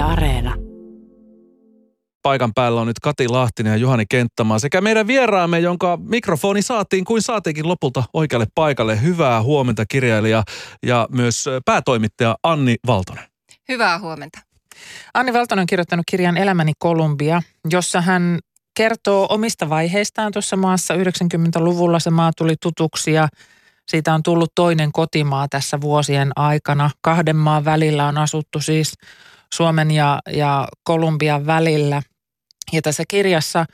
Yle Areena. Paikan päällä on nyt Kati Lahtinen ja Juhani Kenttämaa sekä meidän vieraamme, jonka mikrofoni saatiin kuin saatiinkin lopulta oikealle paikalle. Hyvää huomenta kirjailija ja myös päätoimittaja Anni Valtonen. Hyvää huomenta. Anni Valtonen on kirjoittanut kirjan Elämäni Kolumbia, jossa hän kertoo omista vaiheistaan tuossa maassa. 90-luvulla se maa tuli tutuksi ja siitä on tullut toinen kotimaa tässä vuosien aikana. Kahden maan välillä on asuttu siis Suomen ja, ja Kolumbian välillä. Ja tässä kirjassa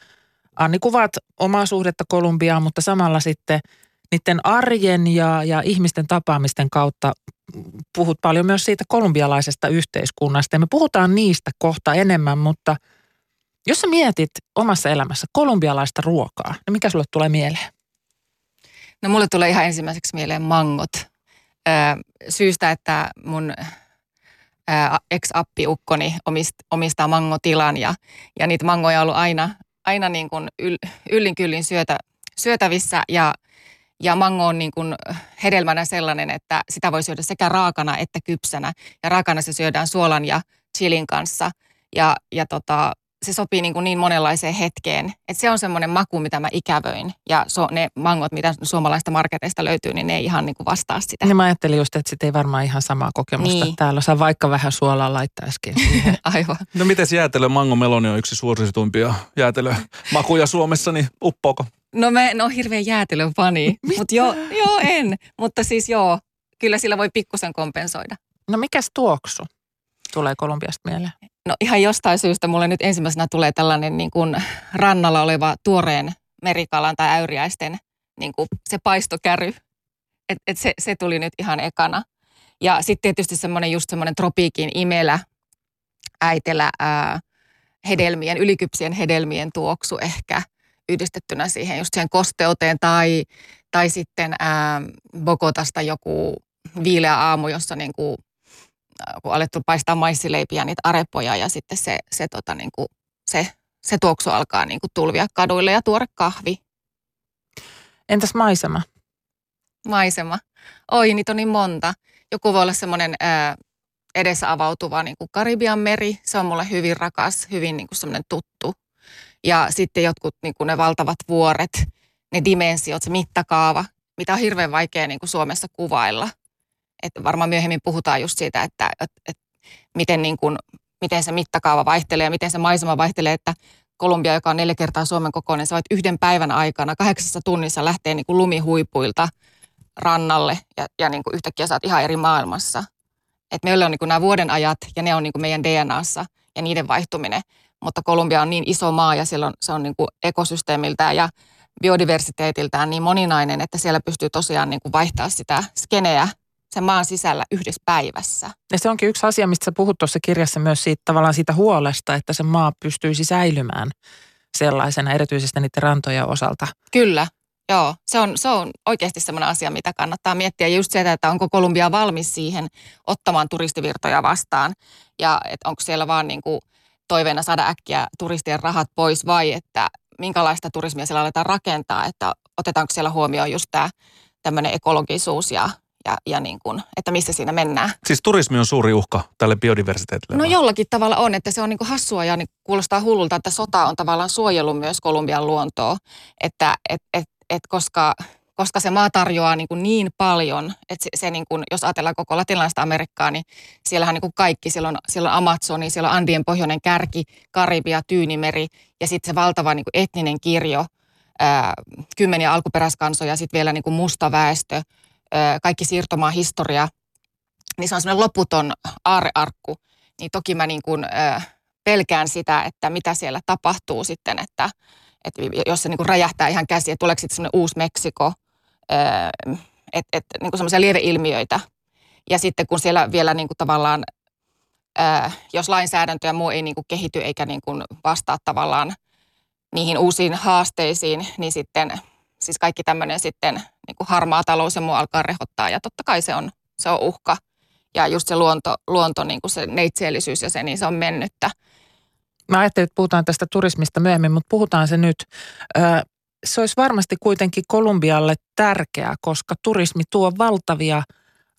Anni kuvat omaa suhdetta Kolumbiaan, mutta samalla sitten niiden arjen ja, ja ihmisten tapaamisten kautta puhut paljon myös siitä kolumbialaisesta yhteiskunnasta. Ja me puhutaan niistä kohta enemmän, mutta jos sä mietit omassa elämässä kolumbialaista ruokaa, niin mikä sulle tulee mieleen? No mulle tulee ihan ensimmäiseksi mieleen mangot. Öö, syystä, että mun ex-appiukkoni omist, omistaa mangotilan ja, ja niitä mangoja on ollut aina, aina niin kuin yl, yllin kyllin syötä, syötävissä ja, ja mango on niin kuin hedelmänä sellainen, että sitä voi syödä sekä raakana että kypsänä. Ja raakana se syödään suolan ja chilin kanssa. Ja, ja tota, se sopii niin, kuin niin monenlaiseen hetkeen. Että se on semmoinen maku, mitä mä ikävöin. Ja so, ne mangot, mitä suomalaista marketeista löytyy, niin ne ei ihan niin kuin vastaa sitä. Niin mä ajattelin just, että sitten ei varmaan ihan samaa kokemusta niin. täällä. Saa vaikka vähän suolaa laittaisikin Aivan. No miten jäätelö? Mango meloni on yksi suosituimpia jäätelömakuja Suomessa, niin uppoako? No me, no hirveän jäätelön fani. Mutta joo, joo, en. Mutta siis joo, kyllä sillä voi pikkusen kompensoida. No mikäs tuoksu tulee Kolumbiasta mieleen? No ihan jostain syystä mulle nyt ensimmäisenä tulee tällainen niin kuin rannalla oleva tuoreen merikalan tai äyriäisten niin kuin se paistokäry. Et, et se, se tuli nyt ihan ekana. Ja sitten tietysti semmoinen just semmoinen tropiikin imelä, äitelä, ää, hedelmien, ylikypsien hedelmien tuoksu ehkä yhdistettynä siihen just siihen kosteuteen tai, tai sitten ää, Bogotasta joku viileä aamu, jossa niin kuin kun alettu paistaa maissileipiä, niitä arepoja ja sitten se, se, tota, niin kuin, se, se tuoksu alkaa niin kuin tulvia kaduille ja tuore kahvi. Entäs maisema? Maisema. Oi, niitä on niin monta. Joku voi olla semmoinen edessä avautuva niin kuin Karibian meri. Se on mulle hyvin rakas, hyvin niin kuin semmoinen tuttu. Ja sitten jotkut niin kuin ne valtavat vuoret, ne dimensiot, se mittakaava, mitä on hirveän vaikea niin kuin Suomessa kuvailla – että varmaan myöhemmin puhutaan just siitä, että, että, että miten, niin kuin, miten se mittakaava vaihtelee ja miten se maisema vaihtelee, että Kolumbia, joka on neljä kertaa Suomen kokoinen, sä voit yhden päivän aikana kahdeksassa tunnissa lähteä niin kuin lumihuipuilta rannalle ja, ja niin kuin yhtäkkiä sä oot ihan eri maailmassa. Et meillä on niin kuin nämä vuoden ajat ja ne on niin kuin meidän DNAssa ja niiden vaihtuminen. Mutta Kolumbia on niin iso maa ja siellä on, se on niin kuin ekosysteemiltään ja biodiversiteetiltään niin moninainen, että siellä pystyy tosiaan niin kuin vaihtaa sitä skeneä sen maan sisällä yhdessä päivässä. Ja se onkin yksi asia, mistä sä puhut tuossa kirjassa myös siitä tavallaan siitä huolesta, että se maa pystyisi säilymään sellaisena, erityisesti niiden rantojen osalta. Kyllä, joo. Se on, se on oikeasti sellainen asia, mitä kannattaa miettiä. Just se, että onko Kolumbia valmis siihen ottamaan turistivirtoja vastaan ja että onko siellä vaan niin kuin toiveena saada äkkiä turistien rahat pois vai että minkälaista turismia siellä aletaan rakentaa, että otetaanko siellä huomioon just tämä tämmöinen ekologisuus ja ja, ja niin kuin, että missä siinä mennään. Siis turismi on suuri uhka tälle biodiversiteetille? No jollakin tavalla on, että se on niin kuin hassua ja niin kuulostaa hullulta, että sota on tavallaan suojellut myös Kolumbian luontoa, että et, et, et koska, koska se maa tarjoaa niin, kuin niin paljon, että se, se niin kuin, jos ajatellaan koko latinalaista Amerikkaa, niin siellähän niin kuin kaikki, siellä on, siellä on Amazoni, siellä on Andien pohjoinen kärki, Karibia, Tyynimeri ja sitten se valtava niin kuin etninen kirjo, ää, kymmeniä alkuperäiskansoja, sitten vielä niin kuin musta väestö, kaikki siirtomaan historia, niin se on semmoinen loputon aarearkku. Niin toki mä niin kuin, pelkään sitä, että mitä siellä tapahtuu sitten, että, että jos se niin kuin räjähtää ihan käsi, että tuleeko sitten semmoinen uusi Meksiko, että et, niin kuin semmoisia lieveilmiöitä. Ja sitten kun siellä vielä niin kuin tavallaan, jos lainsäädäntö ja muu ei niin kuin kehity eikä niin kuin vastaa tavallaan niihin uusiin haasteisiin, niin sitten siis kaikki tämmöinen sitten niin kuin harmaa talous ja muu alkaa rehottaa ja totta kai se on, se on uhka. Ja just se luonto, luonto niin kuin se neitseellisyys ja se, niin se on mennyttä. Mä ajattelin, että puhutaan tästä turismista myöhemmin, mutta puhutaan se nyt. Se olisi varmasti kuitenkin Kolumbialle tärkeää, koska turismi tuo valtavia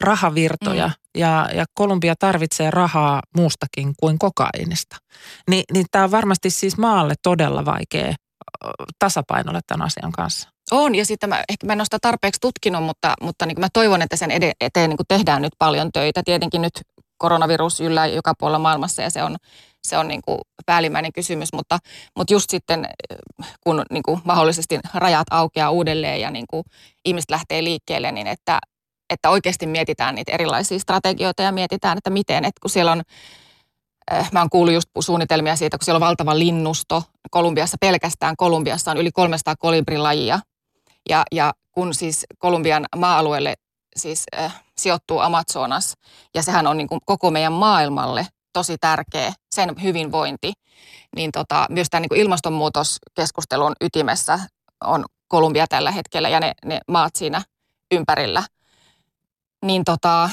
rahavirtoja. Mm. ja, ja Kolumbia tarvitsee rahaa muustakin kuin kokainista. Ni, niin tämä on varmasti siis maalle todella vaikea tasapainolle tämän asian kanssa. On, ja sitten mä, ehkä mä en ole sitä tarpeeksi tutkinut, mutta, mutta niin mä toivon, että sen eteen niin tehdään nyt paljon töitä. Tietenkin nyt koronavirus yllä joka puolella maailmassa ja se on, se on niin kuin päällimmäinen kysymys, mutta, mutta just sitten kun niin kuin mahdollisesti rajat aukeaa uudelleen ja niin kuin ihmiset lähtee liikkeelle, niin että, että oikeasti mietitään niitä erilaisia strategioita ja mietitään, että miten, että kun siellä on äh, Mä oon kuullut just suunnitelmia siitä, kun siellä on valtava linnusto. Kolumbiassa pelkästään Kolumbiassa on yli 300 kolibrilajia. Ja, ja kun siis Kolumbian maa-alueelle siis äh, sijoittuu Amazonas, ja sehän on niin kuin koko meidän maailmalle tosi tärkeä, sen hyvinvointi, niin tota, myös tämän niin ilmastonmuutoskeskustelun ytimessä on Kolumbia tällä hetkellä ja ne, ne maat siinä ympärillä. Niin, tota,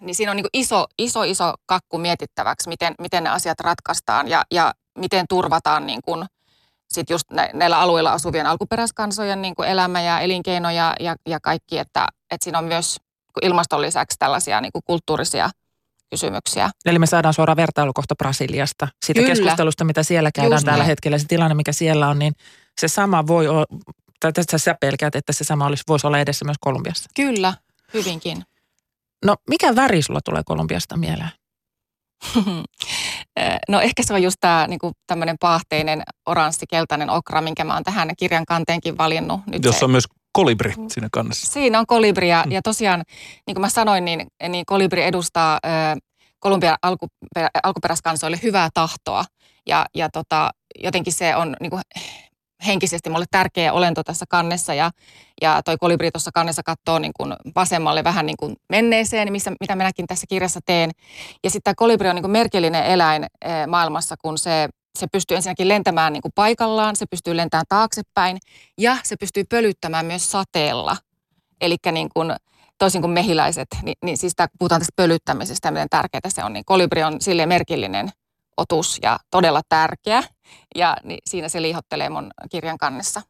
niin siinä on niin iso, iso, iso kakku mietittäväksi, miten, miten ne asiat ratkaistaan ja, ja miten turvataan niin kuin sit just näillä alueilla asuvien alkuperäiskansojen niin kuin elämä ja elinkeino ja, ja, ja kaikki, että, että siinä on myös ilmaston lisäksi tällaisia niin kuin kulttuurisia kysymyksiä. Eli me saadaan suoraan vertailukohta Brasiliasta, siitä Kyllä. keskustelusta, mitä siellä käydään Just tällä näin. hetkellä. Se tilanne, mikä siellä on, niin se sama voi olla, tai tässä sä pelkäät, että se sama olisi, voisi olla edessä myös Kolumbiassa. Kyllä, hyvinkin. No mikä väri sulla tulee Kolumbiasta mieleen? no ehkä se on just tämä niinku, tämmöinen paahteinen oranssi-keltainen okra, minkä mä oon tähän kirjan kanteenkin valinnut. Nyt Jossa se... on myös kolibri siinä kannessa. Siinä on kolibri ja, mm. ja tosiaan, niin kuin mä sanoin, niin, niin kolibri edustaa ö, Kolumbian alkuperä, alkuperäiskansoille hyvää tahtoa. Ja, ja tota, jotenkin se on niin kuin henkisesti mulle tärkeä olento tässä kannessa ja, ja toi kolibri tuossa kannessa katsoo niin kuin vasemmalle vähän niin kuin menneeseen, missä, mitä minäkin tässä kirjassa teen. Ja sitten tämä kolibri on niin kuin merkillinen eläin maailmassa, kun se se pystyy ensinnäkin lentämään niin kuin paikallaan, se pystyy lentämään taaksepäin ja se pystyy pölyttämään myös sateella. Eli niin kuin, toisin kuin mehiläiset, niin, niin siis tämä, puhutaan tästä pölyttämisestä miten tärkeää se on, niin kolibri on sille merkillinen otus ja todella tärkeä. Ja niin siinä se liihottelee mun kirjan kannessa.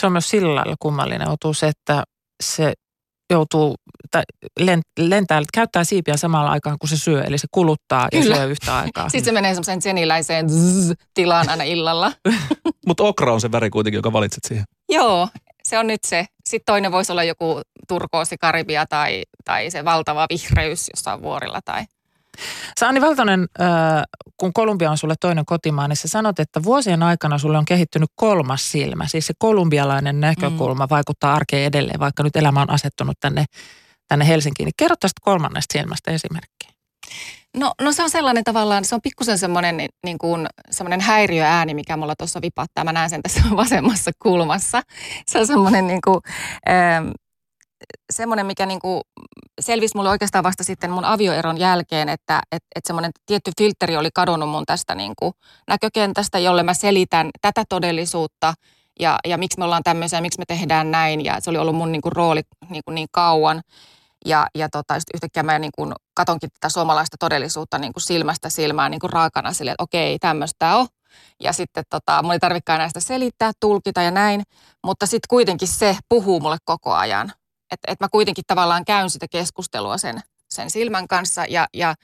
Se on myös sillä lailla kummallinen otus, että se joutuu, tai lentää, käyttää siipiä samalla aikaan kuin se syö, eli se kuluttaa Kyllä. ja syö yhtä aikaa. Sitten se menee semmoiseen seniläiseen tilaan aina illalla. Mutta okra on se väri kuitenkin, joka valitset siihen. Joo, se on nyt se. Sitten toinen voisi olla joku turkoosi karibia tai, tai se valtava vihreys jossain vuorilla tai Saani Valtonen, kun Kolumbia on sulle toinen kotimaa, niin sä sanot, että vuosien aikana sulle on kehittynyt kolmas silmä. Siis se kolumbialainen näkökulma mm. vaikuttaa arkeen edelleen, vaikka nyt elämä on asettunut tänne, tänne Helsinkiin. Niin kerro tästä kolmannesta silmästä esimerkkiä. No, no se on sellainen tavallaan, se on pikkusen semmoinen, niin kuin, semmoinen häiriöääni, mikä mulla tuossa vipattaa. Mä näen sen tässä vasemmassa kulmassa. Se on semmoinen niin kuin, ähm, semmoinen, mikä niinku selvisi mulle oikeastaan vasta sitten mun avioeron jälkeen, että et, et semmoinen tietty filteri oli kadonnut mun tästä niinku näkökentästä, jolle mä selitän tätä todellisuutta ja, ja miksi me ollaan tämmöisiä, miksi me tehdään näin. Ja se oli ollut mun niinku rooli niinku niin kauan. Ja, ja tota, yhtäkkiä mä niin kuin katonkin tätä suomalaista todellisuutta niin kuin silmästä silmään niin kuin raakana sille, että okei, tämmöistä on. Ja sitten tota, mun ei tarvikaan näistä selittää, tulkita ja näin. Mutta sitten kuitenkin se puhuu mulle koko ajan. Että et mä kuitenkin tavallaan käyn sitä keskustelua sen, sen silmän kanssa. Ja, ja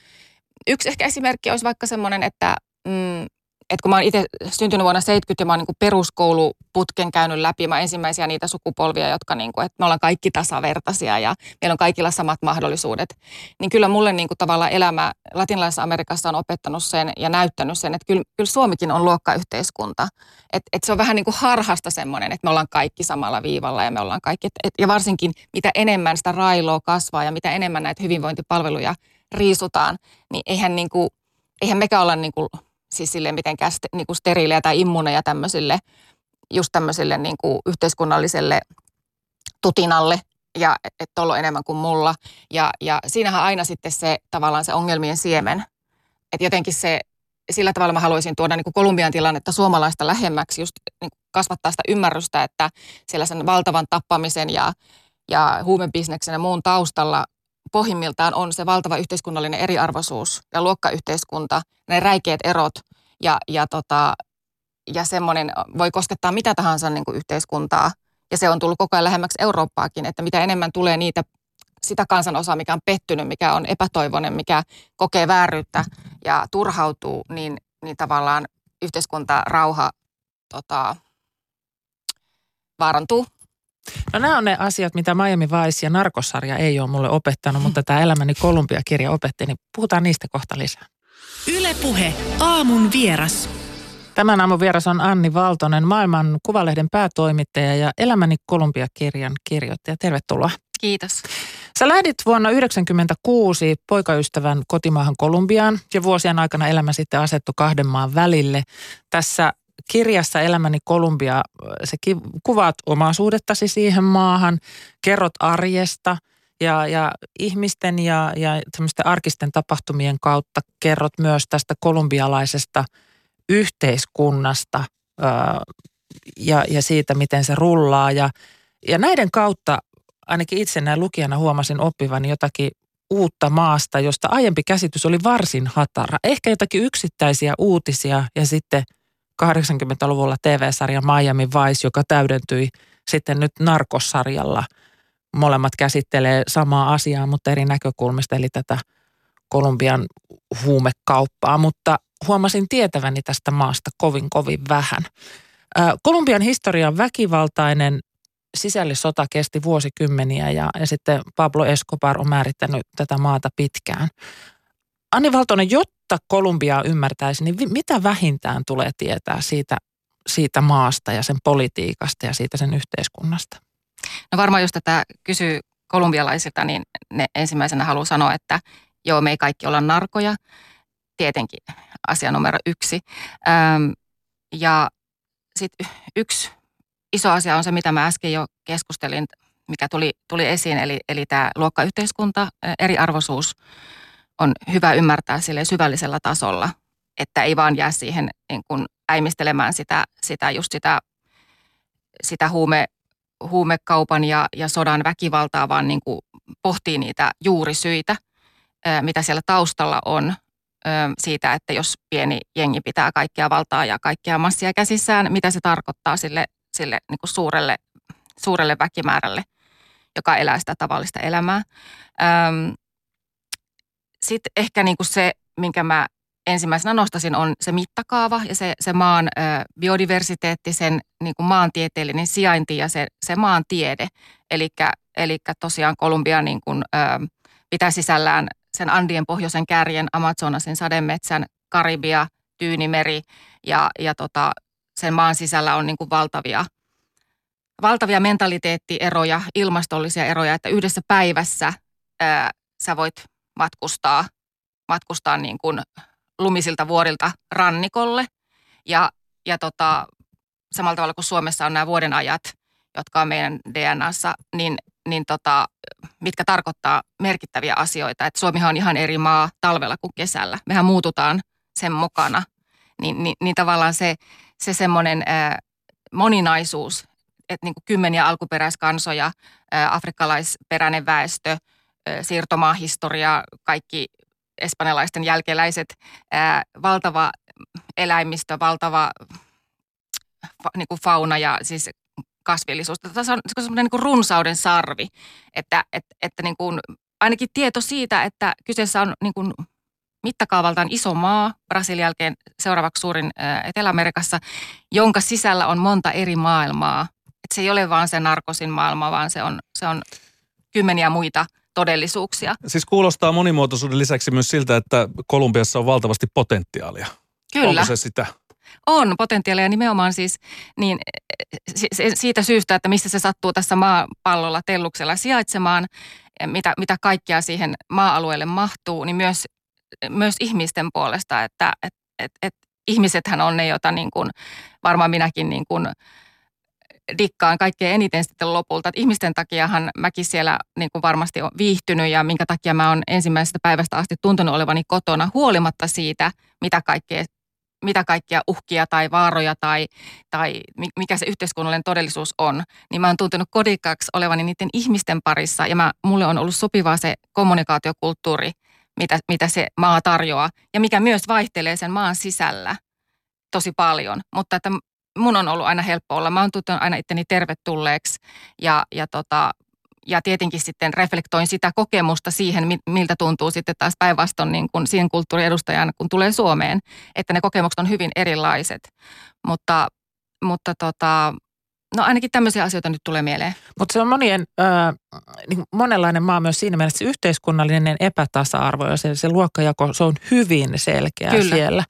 yksi ehkä esimerkki olisi vaikka semmoinen, että mm, että kun mä oon itse syntynyt vuonna 70 ja mä oon niin peruskouluputken käynyt läpi, mä ensimmäisiä niitä sukupolvia, jotka niin kuin, että me ollaan kaikki tasavertaisia ja meillä on kaikilla samat mahdollisuudet, niin kyllä mulle niin kuin tavallaan elämä latinalaisessa Amerikassa on opettanut sen ja näyttänyt sen, että kyllä, kyllä Suomikin on luokkayhteiskunta. Että et se on vähän niin kuin harhasta semmoinen, että me ollaan kaikki samalla viivalla ja me ollaan kaikki, et, et, ja varsinkin mitä enemmän sitä railoa kasvaa ja mitä enemmän näitä hyvinvointipalveluja riisutaan, niin eihän niin kuin, eihän mekään olla niin kuin siis sille mitenkään st- niin kuin steriilejä tai immuneja tämmöisille, just tämmöiselle niin kuin yhteiskunnalliselle tutinalle ja että on enemmän kuin mulla. Ja, ja siinähän aina sitten se tavallaan se ongelmien siemen. Että jotenkin se, sillä tavalla mä haluaisin tuoda niin kuin Kolumbian tilannetta suomalaista lähemmäksi, just niin kuin kasvattaa sitä ymmärrystä, että siellä sen valtavan tappamisen ja, ja huumebisneksen ja muun taustalla pohjimmiltaan on se valtava yhteiskunnallinen eriarvoisuus ja luokkayhteiskunta, ne räikeät erot ja, ja, tota, ja semmoinen voi koskettaa mitä tahansa niin kuin yhteiskuntaa. Ja se on tullut koko ajan lähemmäksi Eurooppaakin, että mitä enemmän tulee niitä sitä kansanosaa, mikä on pettynyt, mikä on epätoivoinen, mikä kokee vääryyttä ja turhautuu, niin, niin tavallaan yhteiskunta, rauha tota, vaarantuu. No nämä on ne asiat, mitä Miami Vice ja narkosarja ei ole mulle opettanut, mutta tämä Elämäni Kolumbia-kirja opetti, niin puhutaan niistä kohta lisää. Ylepuhe aamun vieras. Tämän aamun vieras on Anni Valtonen, maailman kuvalehden päätoimittaja ja Elämäni Kolumbia-kirjan kirjoittaja. Tervetuloa. Kiitos. Sä lähdit vuonna 1996 poikaystävän kotimaahan Kolumbiaan ja vuosien aikana elämä sitten asettu kahden maan välille. Tässä kirjassa Elämäni Kolumbia, se kuvaat omaa suhdettasi siihen maahan, kerrot arjesta ja, ja ihmisten ja, ja arkisten tapahtumien kautta kerrot myös tästä kolumbialaisesta yhteiskunnasta ää, ja, ja siitä, miten se rullaa. Ja, ja näiden kautta ainakin itse näin lukijana huomasin oppivani jotakin uutta maasta, josta aiempi käsitys oli varsin hatara. Ehkä jotakin yksittäisiä uutisia ja sitten 80-luvulla TV-sarja Miami Vice, joka täydentyi sitten nyt narkossarjalla. Molemmat käsittelee samaa asiaa, mutta eri näkökulmista, eli tätä Kolumbian huumekauppaa. Mutta huomasin tietäväni tästä maasta kovin kovin vähän. Kolumbian historia on väkivaltainen, sisällissota kesti vuosikymmeniä ja, ja sitten Pablo Escobar on määrittänyt tätä maata pitkään. Anni Valtonen, jotta Kolumbiaa ymmärtäisi, niin mitä vähintään tulee tietää siitä, siitä maasta ja sen politiikasta ja siitä sen yhteiskunnasta? No varmaan jos tätä kysyy kolumbialaisilta, niin ne ensimmäisenä haluaa sanoa, että joo, me ei kaikki olla narkoja. Tietenkin asia numero yksi. Öm, ja sitten yksi iso asia on se, mitä mä äsken jo keskustelin, mikä tuli, tuli esiin, eli, eli tämä luokkayhteiskunta, eriarvoisuus on hyvä ymmärtää sille syvällisellä tasolla, että ei vaan jää siihen niin kuin äimistelemään sitä, sitä just sitä, sitä huume, huumekaupan ja, ja sodan väkivaltaa, vaan niin kuin pohtii niitä juurisyitä, mitä siellä taustalla on siitä, että jos pieni jengi pitää kaikkea valtaa ja kaikkea massia käsissään, mitä se tarkoittaa sille sille niin kuin suurelle, suurelle väkimäärälle, joka elää sitä tavallista elämää. Sitten ehkä niin kuin se, minkä mä ensimmäisenä nostasin, on se mittakaava ja se, se maan ö, biodiversiteetti, sen niin kuin maantieteellinen sijainti ja se, se maantiede. Eli tosiaan Kolumbia niin ö, pitää sisällään sen Andien pohjoisen kärjen, Amazonasin sademetsän, Karibia, Tyynimeri ja, ja tota, sen maan sisällä on niin kuin valtavia, valtavia mentaliteettieroja, ilmastollisia eroja, että yhdessä päivässä ää, sä voit matkustaa, matkustaa niin kuin lumisilta vuorilta rannikolle. Ja, ja tota, samalla tavalla kuin Suomessa on nämä vuoden ajat, jotka on meidän DNAssa, niin, niin tota, mitkä tarkoittaa merkittäviä asioita. Että Suomihan on ihan eri maa talvella kuin kesällä. Mehän muututaan sen mukana. Niin, niin, niin tavallaan se, se semmoinen moninaisuus, että niin kuin kymmeniä alkuperäiskansoja, ää, afrikkalaisperäinen väestö, siirtomaahistoria, kaikki espanjalaisten jälkeläiset, valtava eläimistö, valtava niin kuin fauna ja siis kasvillisuus. Tässä on semmoinen niin runsauden sarvi, että, että, että niin kuin, ainakin tieto siitä, että kyseessä on niin kuin mittakaavaltaan iso maa, Brasilian jälkeen seuraavaksi suurin Etelä-Amerikassa, jonka sisällä on monta eri maailmaa. Et se ei ole vaan se narkosin maailma, vaan se on, se on kymmeniä muita todellisuuksia. Siis kuulostaa monimuotoisuuden lisäksi myös siltä, että Kolumbiassa on valtavasti potentiaalia. Kyllä. Onko se sitä? On potentiaalia nimenomaan siis niin, siitä syystä, että missä se sattuu tässä maapallolla telluksella sijaitsemaan, mitä, mitä kaikkea siihen maa-alueelle mahtuu, niin myös myös ihmisten puolesta, että et, et, et ihmisethän on ne, joita niin kuin, varmaan minäkin niin kuin, dikkaan kaikkein eniten sitten lopulta. Että ihmisten takiahan mäkin siellä niin kuin varmasti on viihtynyt ja minkä takia mä oon ensimmäisestä päivästä asti tuntunut olevani kotona huolimatta siitä, mitä kaikkea mitä kaikkia uhkia tai vaaroja tai, tai mikä se yhteiskunnallinen todellisuus on, niin mä oon tuntunut kodikkaaksi olevani niiden ihmisten parissa ja mä, mulle on ollut sopivaa se kommunikaatiokulttuuri – mitä, mitä se maa tarjoaa ja mikä myös vaihtelee sen maan sisällä tosi paljon. Mutta että mun on ollut aina helppo olla. Mä oon tuntunut aina itteni tervetulleeksi ja, ja, tota, ja tietenkin sitten reflektoin sitä kokemusta siihen, miltä tuntuu sitten taas päinvastoin niin kuin siihen kulttuuriedustajan, kun tulee Suomeen, että ne kokemukset on hyvin erilaiset. Mutta, mutta tota, no ainakin tämmöisiä asioita nyt tulee mieleen. Mutta se on monien, äh, niin monenlainen maa myös siinä mielessä, että se yhteiskunnallinen epätasa-arvo ja se, se luokkajako, se on hyvin selkeä Kyllä. siellä.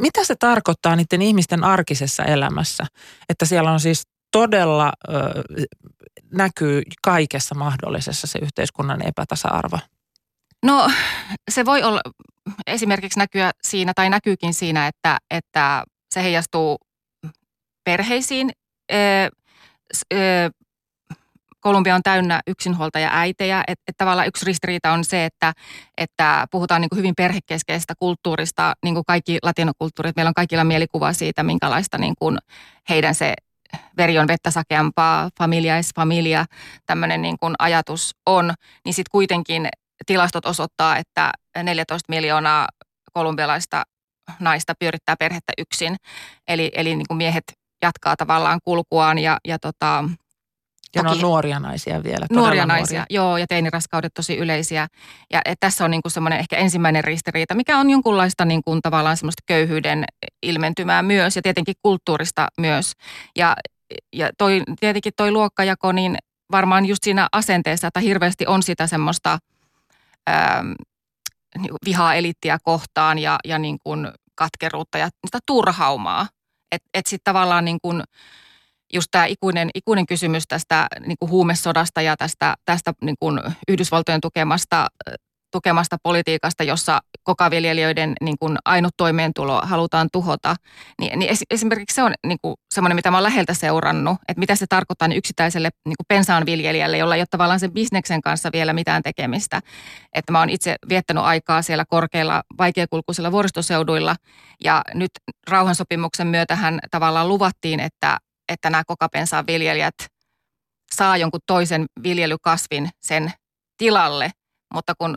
Mitä se tarkoittaa niiden ihmisten arkisessa elämässä? Että siellä on siis todella ö, näkyy kaikessa mahdollisessa se yhteiskunnan epätasa-arvo? No se voi olla esimerkiksi näkyä siinä tai näkyykin siinä, että, että se heijastuu perheisiin. Kolumbia on täynnä yksinhuoltaja äitejä. Että et tavallaan yksi ristiriita on se, että, että puhutaan niin kuin hyvin perhekeskeisestä kulttuurista, niin kuin kaikki latinokulttuurit. Meillä on kaikilla mielikuva siitä, minkälaista niin kuin heidän se veri on vettä sakeampaa, familia es familia, tämmöinen niin kuin ajatus on, niin sitten kuitenkin tilastot osoittaa, että 14 miljoonaa kolumbialaista naista pyörittää perhettä yksin. Eli, eli niin kuin miehet jatkaa tavallaan kulkuaan ja, ja tota, ja Toki, ne on nuoria naisia vielä. Nuoria naisia, nuoria. joo, ja teiniraskaudet tosi yleisiä. Ja et tässä on niinku semmoinen ehkä ensimmäinen ristiriita, mikä on jonkunlaista niinku tavallaan semmoista köyhyyden ilmentymää myös, ja tietenkin kulttuurista myös. Ja, ja toi, tietenkin toi luokkajako, niin varmaan just siinä asenteessa, että hirveästi on sitä semmoista ähm, niinku vihaa elittiä kohtaan ja, ja niin kuin katkeruutta ja sitä turhaumaa. Että et sitten tavallaan niin kuin, just tämä ikuinen, ikuinen kysymys tästä niin kuin huumesodasta ja tästä, tästä niin kuin Yhdysvaltojen tukemasta, tukemasta politiikasta, jossa kokaviljelijöiden niin kuin ainut toimeentulo halutaan tuhota, niin, niin esimerkiksi se on niin kuin semmoinen, mitä mä olen läheltä seurannut, että mitä se tarkoittaa niin yksittäiselle niin kuin pensaanviljelijälle, jolla ei ole tavallaan sen bisneksen kanssa vielä mitään tekemistä. Että mä oon itse viettänyt aikaa siellä korkeilla vaikeakulkuisilla vuoristoseuduilla ja nyt rauhansopimuksen myötähän tavallaan luvattiin, että että nämä kokapensaan viljelijät saa jonkun toisen viljelykasvin sen tilalle, mutta kun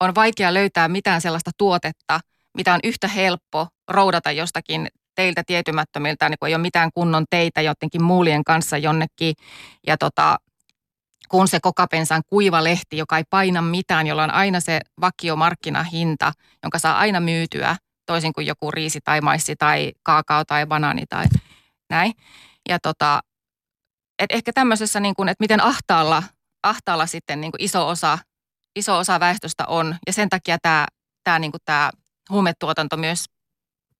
on vaikea löytää mitään sellaista tuotetta, mitä on yhtä helppo roudata jostakin teiltä tietymättömiltä, niin kun ei ole mitään kunnon teitä jotenkin muulien kanssa jonnekin. Ja tota, kun se kokapensan kuiva lehti, joka ei paina mitään, jolla on aina se vakiomarkkinahinta, jonka saa aina myytyä, toisin kuin joku riisi tai maissi tai kaakao tai banaani tai näin. Ja tota, et ehkä tämmöisessä, niin kuin, että miten ahtaalla, ahtaalla sitten niin kuin iso, osa, iso osa väestöstä on. Ja sen takia tämä, tämä, niin kuin tämä huumetuotanto myös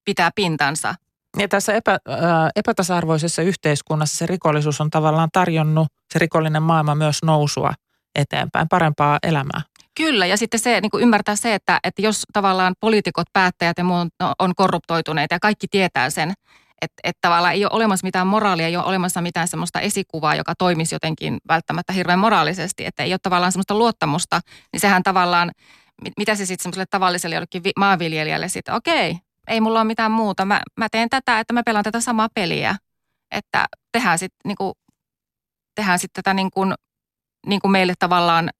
pitää pintansa. Ja tässä epä, ää, epätasa-arvoisessa yhteiskunnassa se rikollisuus on tavallaan tarjonnut se rikollinen maailma myös nousua eteenpäin, parempaa elämää. Kyllä, ja sitten se niin kuin ymmärtää se, että, että jos tavallaan poliitikot, päättäjät ja muut on korruptoituneita ja kaikki tietää sen, että et tavallaan ei ole olemassa mitään moraalia, ei ole olemassa mitään semmoista esikuvaa, joka toimisi jotenkin välttämättä hirveän moraalisesti, että ei ole tavallaan semmoista luottamusta, niin sehän tavallaan, mitä se sitten semmoiselle tavalliselle jollekin maanviljelijälle sitten, okei, ei mulla ole mitään muuta, mä, mä teen tätä, että mä pelaan tätä samaa peliä, että tehdään sitten niinku, sit tätä niin kuin, niin kuin meille tavallaan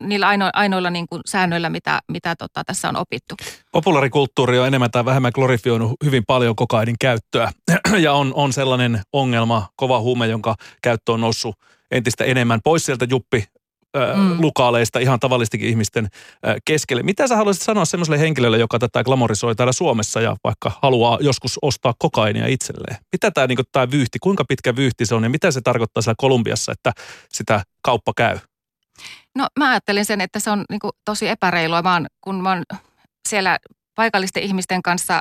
niillä aino, ainoilla niin kuin säännöillä, mitä, mitä tota, tässä on opittu. Populaarikulttuuri on enemmän tai vähemmän glorifioinut hyvin paljon kokainin käyttöä ja on, on sellainen ongelma, kova huume, jonka käyttö on noussut entistä enemmän pois sieltä juppi mm. lukaaleista ihan tavallistikin ihmisten keskelle. Mitä sä haluaisit sanoa semmoiselle henkilölle, joka tätä glamorisoi täällä Suomessa ja vaikka haluaa joskus ostaa kokainia itselleen? Mitä tämä niin tää vyyhti, kuinka pitkä vyyhti se on ja mitä se tarkoittaa siellä Kolumbiassa, että sitä kauppa käy? No mä ajattelin sen, että se on niin kuin tosi epäreilua, mä oon, kun mä oon siellä paikallisten ihmisten kanssa,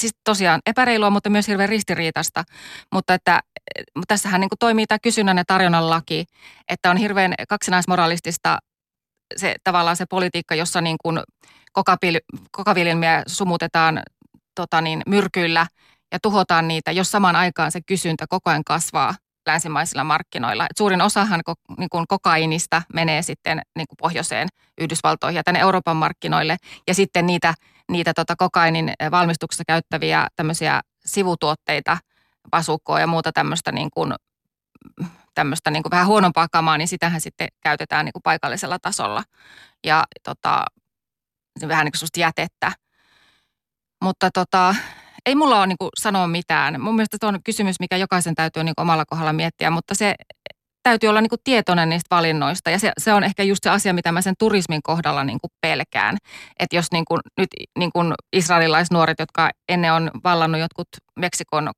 siis tosiaan epäreilua, mutta myös hirveän ristiriitasta. Mutta että mutta tässähän niin kuin toimii tämä kysynnän ja tarjonnan laki, että on hirveän kaksinaismoralistista se tavallaan se politiikka, jossa niin kuin kokaviljelmiä sumutetaan tota niin, myrkyillä ja tuhotaan niitä, jos samaan aikaan se kysyntä koko ajan kasvaa länsimaisilla markkinoilla. Et suurin osahan niin kuin kokainista menee sitten niin kuin pohjoiseen Yhdysvaltoihin ja tänne Euroopan markkinoille. Ja sitten niitä, niitä tota kokainin valmistuksessa käyttäviä tämmöisiä sivutuotteita, pasukkoa ja muuta tämmöistä niin kuin, tämmöistä niin kuin vähän huonompaa kamaa, niin sitähän sitten käytetään niin kuin paikallisella tasolla. Ja tota, vähän niin kuin jätettä. Mutta tota, ei mulla ole niin kuin sanoa mitään. Mun mielestä se on kysymys, mikä jokaisen täytyy niin omalla kohdalla miettiä, mutta se, täytyy olla niin kuin tietoinen niistä valinnoista. Ja se, se on ehkä just se asia, mitä mä sen turismin kohdalla niin kuin pelkään. Että jos niin kuin, nyt niin kuin israelilaisnuoret, jotka ennen on vallannut jotkut Meksikon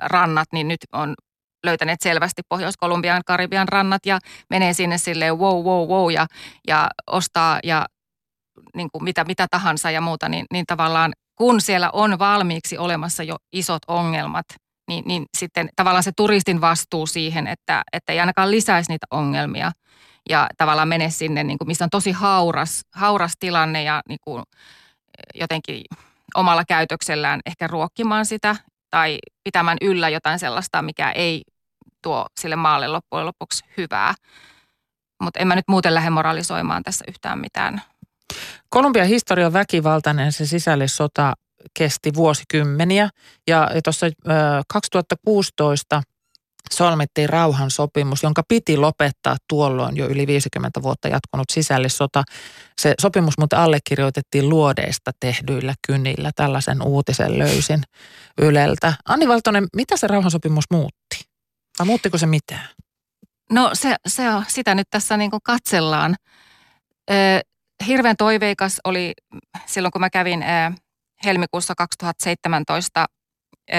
rannat, niin nyt on löytäneet selvästi Pohjois-Kolumbian, Karibian rannat ja menee sinne silleen wow, wow, wow ja, ja ostaa ja niin kuin mitä, mitä tahansa ja muuta, niin, niin tavallaan kun siellä on valmiiksi olemassa jo isot ongelmat, niin, niin sitten tavallaan se turistin vastuu siihen, että, että ei ainakaan lisäisi niitä ongelmia ja tavallaan mene sinne, niin kuin, missä on tosi hauras, hauras tilanne ja niin kuin, jotenkin omalla käytöksellään ehkä ruokkimaan sitä tai pitämään yllä jotain sellaista, mikä ei tuo sille maalle loppujen lopuksi hyvää. Mutta en mä nyt muuten lähde moralisoimaan tässä yhtään mitään. Kolumbian historia on väkivaltainen, se sisällissota kesti vuosikymmeniä ja tuossa 2016 solmittiin rauhansopimus, jonka piti lopettaa tuolloin jo yli 50 vuotta jatkunut sisällissota. Se sopimus muuten allekirjoitettiin luodeista tehdyillä kynillä. Tällaisen uutisen löysin Yleltä. Anni Valtonen, mitä se rauhansopimus muutti? Vai muuttiko se mitään? No se, se on, sitä nyt tässä niin katsellaan. Hirveän toiveikas oli silloin, kun mä kävin ö, helmikuussa 2017 ö,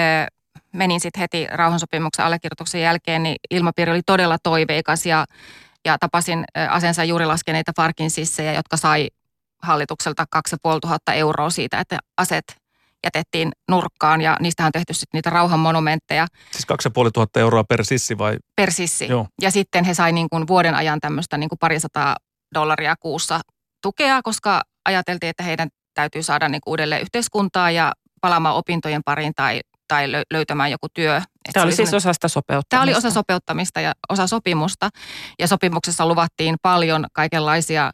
menin sitten heti rauhansopimuksen allekirjoituksen jälkeen, niin ilmapiiri oli todella toiveikas ja, ja tapasin asensa juuri laskeneita Farkin sissejä, jotka sai hallitukselta 2500 euroa siitä, että aset jätettiin nurkkaan ja niistä on tehty sitten niitä rauhanmonumentteja. Siis 2500 euroa per sissi vai? Per sissi. Joo. Ja sitten he sai niin kuin vuoden ajan tämmöistä niin kuin parisataa dollaria kuussa tukea, koska ajateltiin, että heidän täytyy saada niin kuin uudelleen yhteiskuntaa ja palaamaan opintojen pariin tai tai löytämään joku työ. Tämä oli siis osa sitä sopeuttamista. Tämä oli osa sopeuttamista ja osa sopimusta. Ja sopimuksessa luvattiin paljon kaikenlaisia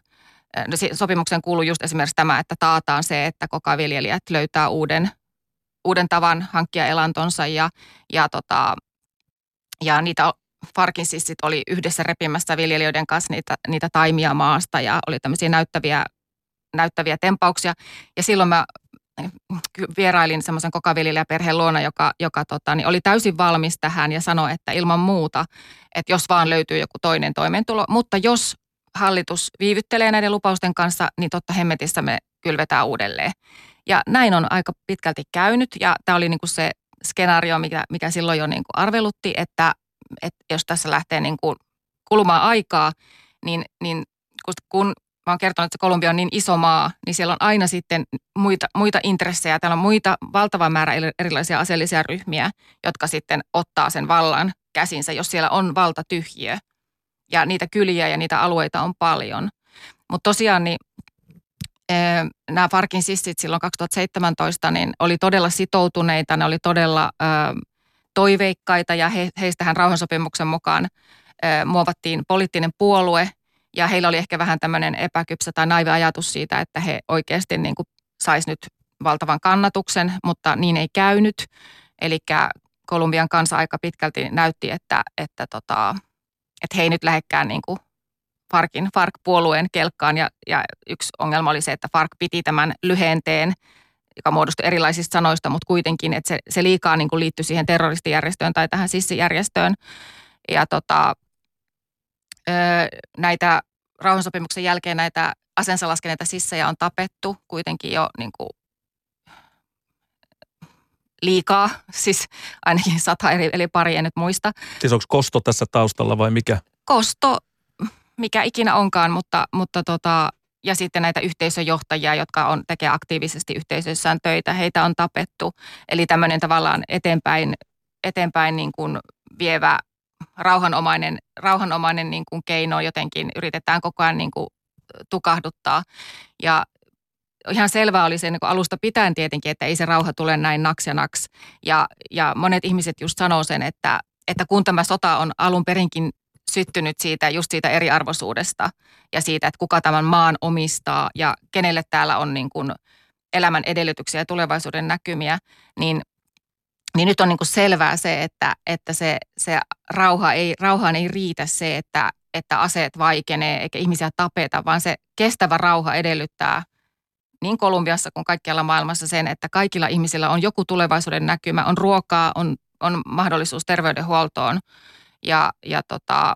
no, sopimuksen kuuluu just esimerkiksi tämä, että taataan se, että kokaviljelijät löytää uuden, uuden tavan hankkia elantonsa ja, ja, tota, ja niitä Farkin sissit oli yhdessä repimässä viljelijöiden kanssa niitä, niitä taimia maasta ja oli tämmöisiä näyttäviä, näyttäviä tempauksia. Ja silloin mä vierailin semmoisen kokaviljelijäperheen luona, joka, joka tota, niin oli täysin valmis tähän ja sanoi, että ilman muuta, että jos vaan löytyy joku toinen toimeentulo. Mutta jos hallitus viivyttelee näiden lupausten kanssa, niin totta hemmetissä me kylvetään uudelleen. Ja näin on aika pitkälti käynyt ja tämä oli niin kuin se skenaario, mikä, mikä silloin jo niin kuin arvelutti, että, että jos tässä lähtee niin kuin kulumaan aikaa, niin, niin kun mä oon kertonut, että Kolumbia on niin iso maa, niin siellä on aina sitten muita, muita intressejä. Täällä on muita valtava määrä erilaisia aseellisia ryhmiä, jotka sitten ottaa sen vallan käsinsä, jos siellä on valtatyhjiö. Ja niitä kyliä ja niitä alueita on paljon. Mutta tosiaan niin nämä Farkin sissit silloin 2017 niin oli todella sitoutuneita, ne oli todella ö, toiveikkaita ja he, heistähän rauhansopimuksen mukaan ö, muovattiin poliittinen puolue, ja heillä oli ehkä vähän tämmöinen epäkypsä tai naivi ajatus siitä, että he oikeasti niin sais nyt valtavan kannatuksen, mutta niin ei käynyt. Eli Kolumbian kansa aika pitkälti näytti, että, että, tota, että he ei nyt lähekkään niin kuin Farkin, Fark-puolueen kelkkaan. Ja, ja yksi ongelma oli se, että Fark piti tämän lyhenteen, joka muodostui erilaisista sanoista, mutta kuitenkin, että se, se liikaa niin kuin liittyi siihen terroristijärjestöön tai tähän sissijärjestöön. Ja tota, näitä rauhansopimuksen jälkeen näitä asensa laskeneita sissejä on tapettu kuitenkin jo niin kuin liikaa, siis ainakin sata eri, eli pari en nyt muista. Siis onko kosto tässä taustalla vai mikä? Kosto, mikä ikinä onkaan, mutta, mutta tota, ja sitten näitä yhteisöjohtajia, jotka on, tekee aktiivisesti yhteisöissään töitä, heitä on tapettu. Eli tämmöinen tavallaan eteenpäin, eteenpäin niin kuin vievä rauhanomainen, rauhanomainen niin kuin keino jotenkin yritetään koko ajan niin kuin tukahduttaa. Ja ihan selvää oli se niin alusta pitäen tietenkin, että ei se rauha tule näin naks ja naks. Ja, ja monet ihmiset just sanoo sen, että, että kun tämä sota on alun perinkin syttynyt siitä, just siitä eriarvoisuudesta ja siitä, että kuka tämän maan omistaa ja kenelle täällä on niin kuin elämän edellytyksiä ja tulevaisuuden näkymiä, niin niin nyt on niin kuin selvää se, että, että se, se rauha ei, rauhaan ei riitä se, että, että aseet vaikenee eikä ihmisiä tapeta, vaan se kestävä rauha edellyttää niin Kolumbiassa kuin kaikkialla maailmassa sen, että kaikilla ihmisillä on joku tulevaisuuden näkymä, on ruokaa, on, on mahdollisuus terveydenhuoltoon ja, ja tota,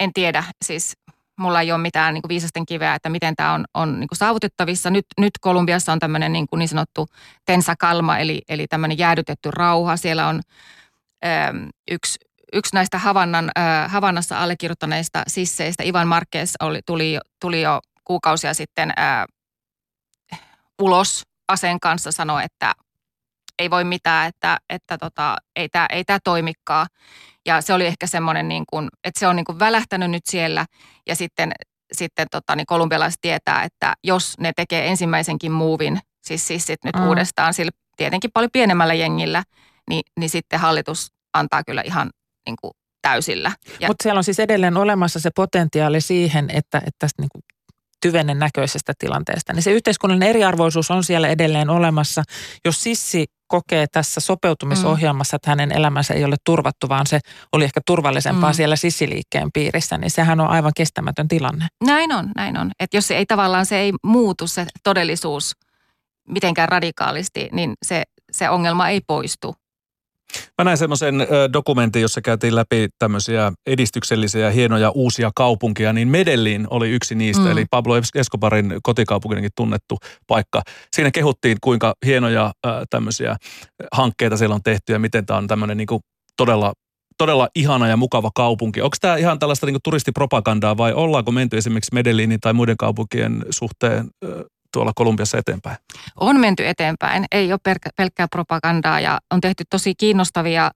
en tiedä, siis mulla ei ole mitään niin kuin viisasten kiveä, että miten tämä on, on niin kuin saavutettavissa. Nyt, nyt Kolumbiassa on tämmöinen niin, kuin niin sanottu tensa kalma, eli, eli tämmöinen jäädytetty rauha. Siellä on ö, yksi, yksi näistä Havannan, ö, Havannassa allekirjoittaneista sisseistä, Ivan Marquez, oli, tuli, tuli jo kuukausia sitten ö, ulos aseen kanssa sanoi, että ei voi mitään, että, että tota, ei tämä ei tää toimikaan. Ja se oli ehkä semmoinen, niin kuin, että se on niin kuin välähtänyt nyt siellä ja sitten, sitten tota, niin kolumbialaiset tietää, että jos ne tekee ensimmäisenkin muuvin, siis sissit nyt mm. uudestaan sillä tietenkin paljon pienemmällä jengillä, niin, niin sitten hallitus antaa kyllä ihan niin kuin täysillä. Mutta siellä on siis edelleen olemassa se potentiaali siihen, että, että niin kuin tyvennen näköisestä tilanteesta. Niin se yhteiskunnallinen eriarvoisuus on siellä edelleen olemassa. Jos sissi kokee tässä sopeutumisohjelmassa, että hänen elämänsä ei ole turvattu, vaan se oli ehkä turvallisempaa mm. siellä sissiliikkeen piirissä, niin sehän on aivan kestämätön tilanne. Näin on, näin on. Että jos se ei tavallaan se ei muutu se todellisuus mitenkään radikaalisti, niin se, se ongelma ei poistu. Mä näin semmoisen dokumentin, jossa käytiin läpi tämmöisiä edistyksellisiä, hienoja uusia kaupunkia, niin Medellin oli yksi niistä, mm. eli Pablo Escobarin kotikaupunkinkin tunnettu paikka. Siinä kehuttiin, kuinka hienoja tämmöisiä hankkeita siellä on tehty ja miten tämä on tämmöinen niin kuin todella todella ihana ja mukava kaupunki. Onko tämä ihan tällaista niin turistipropagandaa vai ollaanko menty esimerkiksi Medellinin tai muiden kaupunkien suhteen tuolla Kolumbiassa eteenpäin? On menty eteenpäin. Ei ole pelkkää propagandaa ja on tehty tosi kiinnostavia,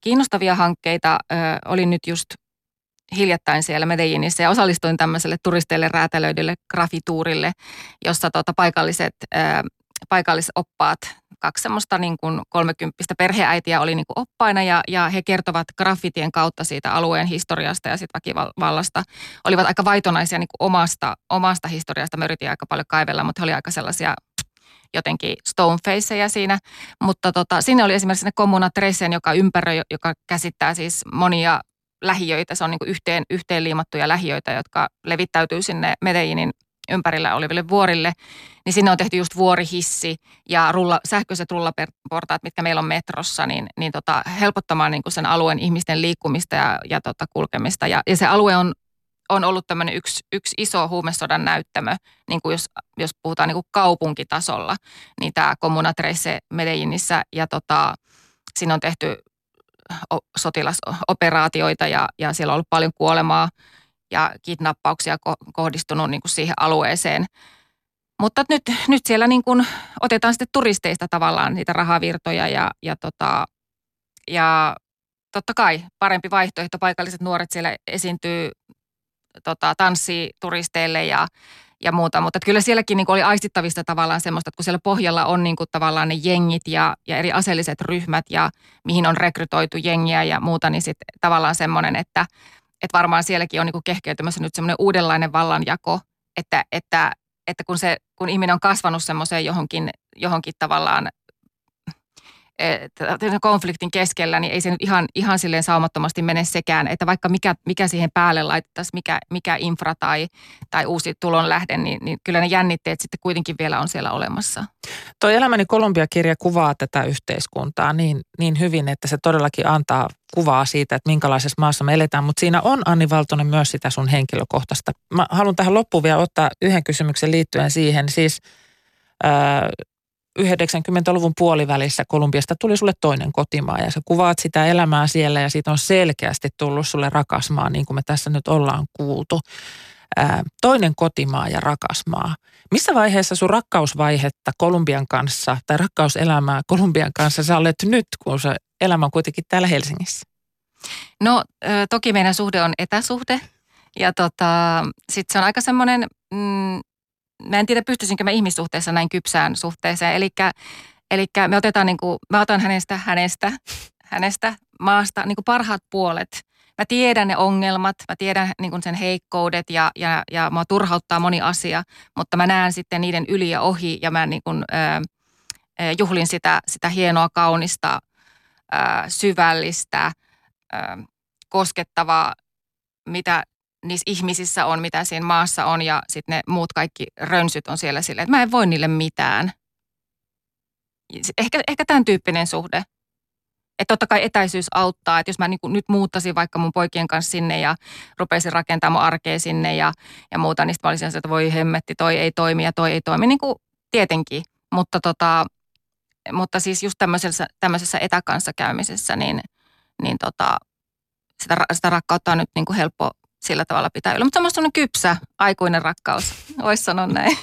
kiinnostavia hankkeita. Ö, olin nyt just hiljattain siellä Medellinissä ja osallistuin tämmöiselle turisteille räätälöidylle grafituurille, jossa tota paikalliset, ö, paikallisoppaat kaksi semmoista niin kuin kolmekymppistä perheäitiä oli niin kuin oppaina ja, ja he kertovat graffitien kautta siitä alueen historiasta ja sitten väkivallasta. Olivat aika vaitonaisia niin kuin omasta, omasta historiasta. Mä yritin aika paljon kaivella, mutta he olivat aika sellaisia jotenkin stonefaceja siinä. Mutta tota, sinne oli esimerkiksi ne Comuna Tresen, joka ympäröi, joka käsittää siis monia lähiöitä. Se on niin kuin yhteen, yhteen liimattuja lähiöitä, jotka levittäytyy sinne Medellinin ympärillä oleville vuorille, niin sinne on tehty just vuorihissi ja rulla, sähköiset rullaportaat, mitkä meillä on metrossa, niin, niin tota, helpottamaan niin sen alueen ihmisten liikkumista ja, ja tota, kulkemista. Ja, ja se alue on, on ollut tämmöinen yksi, yksi iso huumesodan näyttämö, niin kuin jos, jos puhutaan niin kuin kaupunkitasolla, niin tämä Comuna Trece Medellinissä ja tota, siinä on tehty sotilasoperaatioita ja, ja siellä on ollut paljon kuolemaa ja kidnappauksia kohdistunut niin kuin siihen alueeseen. Mutta nyt, nyt siellä niin kuin otetaan sitten turisteista tavallaan niitä rahavirtoja ja, ja, tota, ja totta kai parempi vaihtoehto. Paikalliset nuoret siellä esiintyy, tota, tanssii turisteille ja, ja muuta. Mutta kyllä sielläkin niin oli aistittavista tavallaan semmoista, että kun siellä pohjalla on niin kuin tavallaan ne jengit ja, ja eri aseelliset ryhmät ja mihin on rekrytoitu jengiä ja muuta, niin sitten tavallaan semmoinen, että että varmaan sielläkin on niin kehkeytymässä nyt semmoinen uudenlainen vallanjako, että, että, että kun, se, kun ihminen on kasvanut semmoiseen johonkin, johonkin tavallaan konfliktin keskellä, niin ei se nyt ihan, ihan silleen saumattomasti mene sekään, että vaikka mikä, mikä siihen päälle laitettaisiin, mikä, mikä infra tai, tai uusi tulonlähde, niin, niin kyllä ne jännitteet sitten kuitenkin vielä on siellä olemassa. Tuo Elämäni Kolumbia-kirja kuvaa tätä yhteiskuntaa niin, niin hyvin, että se todellakin antaa kuvaa siitä, että minkälaisessa maassa me eletään, mutta siinä on Anni Valtonen myös sitä sun henkilökohtaista. Mä haluan tähän loppuun vielä ottaa yhden kysymyksen liittyen siihen, siis 90-luvun puolivälissä Kolumbiasta tuli sulle toinen kotimaa ja sä kuvaat sitä elämää siellä ja siitä on selkeästi tullut sulle rakas maa, niin kuin me tässä nyt ollaan kuultu. Ää, toinen kotimaa ja rakas maa. Missä vaiheessa sun rakkausvaihetta Kolumbian kanssa tai rakkauselämää Kolumbian kanssa sä olet nyt, kun se elämä on kuitenkin täällä Helsingissä? No toki meidän suhde on etäsuhde ja tota, sitten se on aika semmoinen mm, mä en tiedä pystyisinkö mä ihmissuhteessa näin kypsään suhteeseen. Eli me otetaan niin kuin, mä otan hänestä, hänestä, hänestä maasta niin kuin parhaat puolet. Mä tiedän ne ongelmat, mä tiedän niin kuin sen heikkoudet ja, ja, ja mua turhauttaa moni asia, mutta mä näen sitten niiden yli ja ohi ja mä niin kuin, äh, juhlin sitä, sitä hienoa, kaunista, äh, syvällistä, äh, koskettavaa, mitä niissä ihmisissä on, mitä siinä maassa on ja sitten ne muut kaikki rönsyt on siellä silleen, että mä en voi niille mitään. Ehkä, ehkä tämän tyyppinen suhde. että totta kai etäisyys auttaa, että jos mä niin kuin nyt muuttaisin vaikka mun poikien kanssa sinne ja rupeisin rakentamaan mun arkea sinne ja, ja muuta, niin sitten mä olisin että voi hemmetti, toi ei toimi ja toi ei toimi, niin kuin tietenkin. Mutta, tota, mutta siis just tämmöisessä, tämmöisessä etäkanssakäymisessä, niin, niin tota, sitä, sitä rakkautta on nyt niin kuin helppo sillä tavalla pitää yllä. Mutta semmoista kypsä, aikuinen rakkaus, voisi sanoa näin.